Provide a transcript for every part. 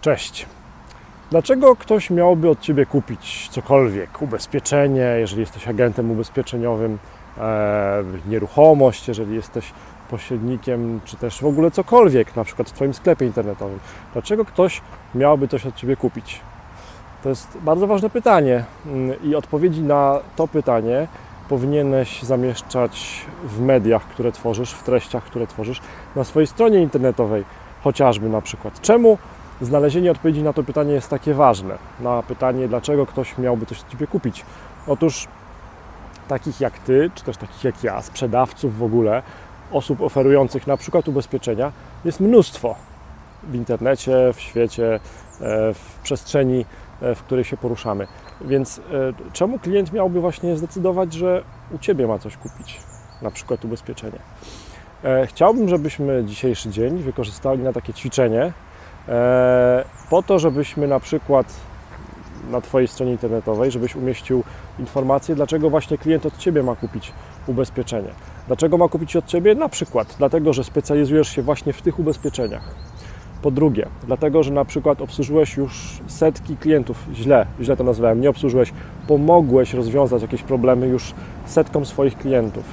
Cześć. Dlaczego ktoś miałby od Ciebie kupić cokolwiek? Ubezpieczenie, jeżeli jesteś agentem ubezpieczeniowym, e, nieruchomość, jeżeli jesteś pośrednikiem, czy też w ogóle cokolwiek, na przykład w Twoim sklepie internetowym. Dlaczego ktoś miałby coś od Ciebie kupić? To jest bardzo ważne pytanie mm, i odpowiedzi na to pytanie powinieneś zamieszczać w mediach, które tworzysz, w treściach, które tworzysz, na swojej stronie internetowej, chociażby na przykład. Czemu znalezienie odpowiedzi na to pytanie jest takie ważne? Na pytanie, dlaczego ktoś miałby coś od Ciebie kupić? Otóż takich jak Ty, czy też takich jak ja, sprzedawców w ogóle, osób oferujących na przykład ubezpieczenia, jest mnóstwo w internecie, w świecie, e, w przestrzeni, e, w której się poruszamy. Więc e, czemu klient miałby właśnie zdecydować, że u Ciebie ma coś kupić, na przykład ubezpieczenie? Chciałbym, żebyśmy dzisiejszy dzień wykorzystali na takie ćwiczenie, po to, żebyśmy na przykład na Twojej stronie internetowej, żebyś umieścił informację, dlaczego właśnie klient od Ciebie ma kupić ubezpieczenie. Dlaczego ma kupić od Ciebie? Na przykład dlatego, że specjalizujesz się właśnie w tych ubezpieczeniach. Po drugie, dlatego, że na przykład obsłużyłeś już setki klientów, źle, źle to nazwałem, nie obsłużyłeś, pomogłeś rozwiązać jakieś problemy już setkom swoich klientów.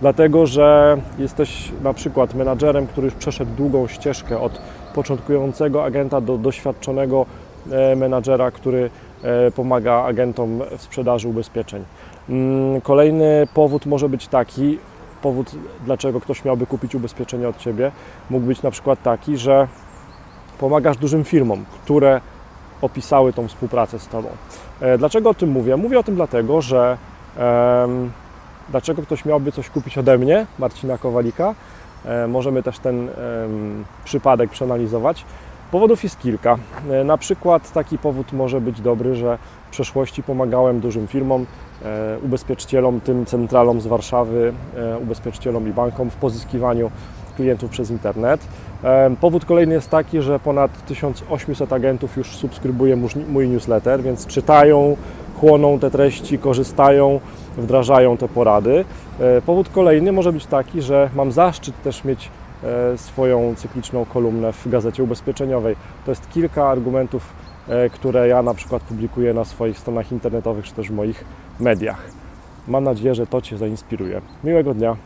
Dlatego, że jesteś na przykład menadżerem, który już przeszedł długą ścieżkę od początkującego agenta do doświadczonego e, menadżera, który e, pomaga agentom w sprzedaży ubezpieczeń. Mm, kolejny powód może być taki, powód, dlaczego ktoś miałby kupić ubezpieczenie od Ciebie, mógł być na przykład taki, że pomagasz dużym firmom, które opisały tą współpracę z Tobą. E, dlaczego o tym mówię? Mówię o tym dlatego, że um, dlaczego ktoś miałby coś kupić ode mnie, Marcina Kowalika, możemy też ten przypadek przeanalizować. Powodów jest kilka. E, na przykład taki powód może być dobry, że w przeszłości pomagałem dużym firmom, e, ubezpieczycielom, tym centralom z Warszawy, e, ubezpieczycielom i bankom w pozyskiwaniu klientów przez internet. Powód kolejny jest taki, że ponad 1800 agentów już subskrybuje mój newsletter, więc czytają, chłoną te treści, korzystają, wdrażają te porady. Powód kolejny może być taki, że mam zaszczyt też mieć E, swoją cykliczną kolumnę w gazecie ubezpieczeniowej. To jest kilka argumentów, e, które ja na przykład publikuję na swoich stronach internetowych czy też w moich mediach. Mam nadzieję, że to Cię zainspiruje. Miłego dnia.